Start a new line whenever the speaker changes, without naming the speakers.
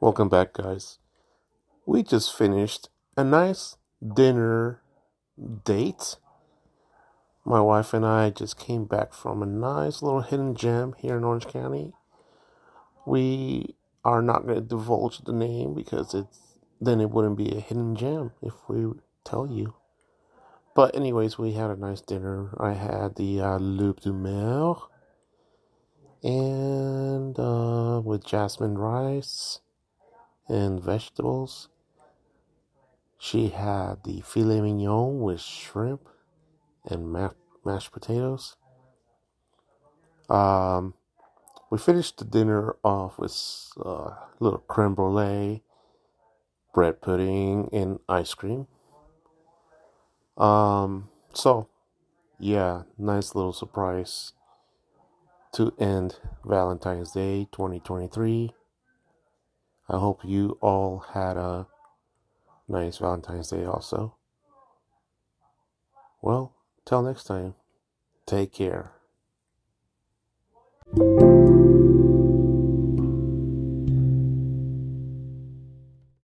Welcome back, guys. We just finished a nice dinner date. My wife and I just came back from a nice little hidden gem here in Orange County. We are not going to divulge the name because it's then it wouldn't be a hidden gem if we tell you. But anyways, we had a nice dinner. I had the uh, loup de mer and uh, with jasmine rice and vegetables. She had the filet mignon with shrimp and ma- mashed potatoes. Um, we finished the dinner off with a uh, little creme brulee, bread pudding, and ice cream. Um, so yeah, nice little surprise to end Valentine's Day 2023. I hope you all had a nice Valentine's Day also. Well, till next time, take care.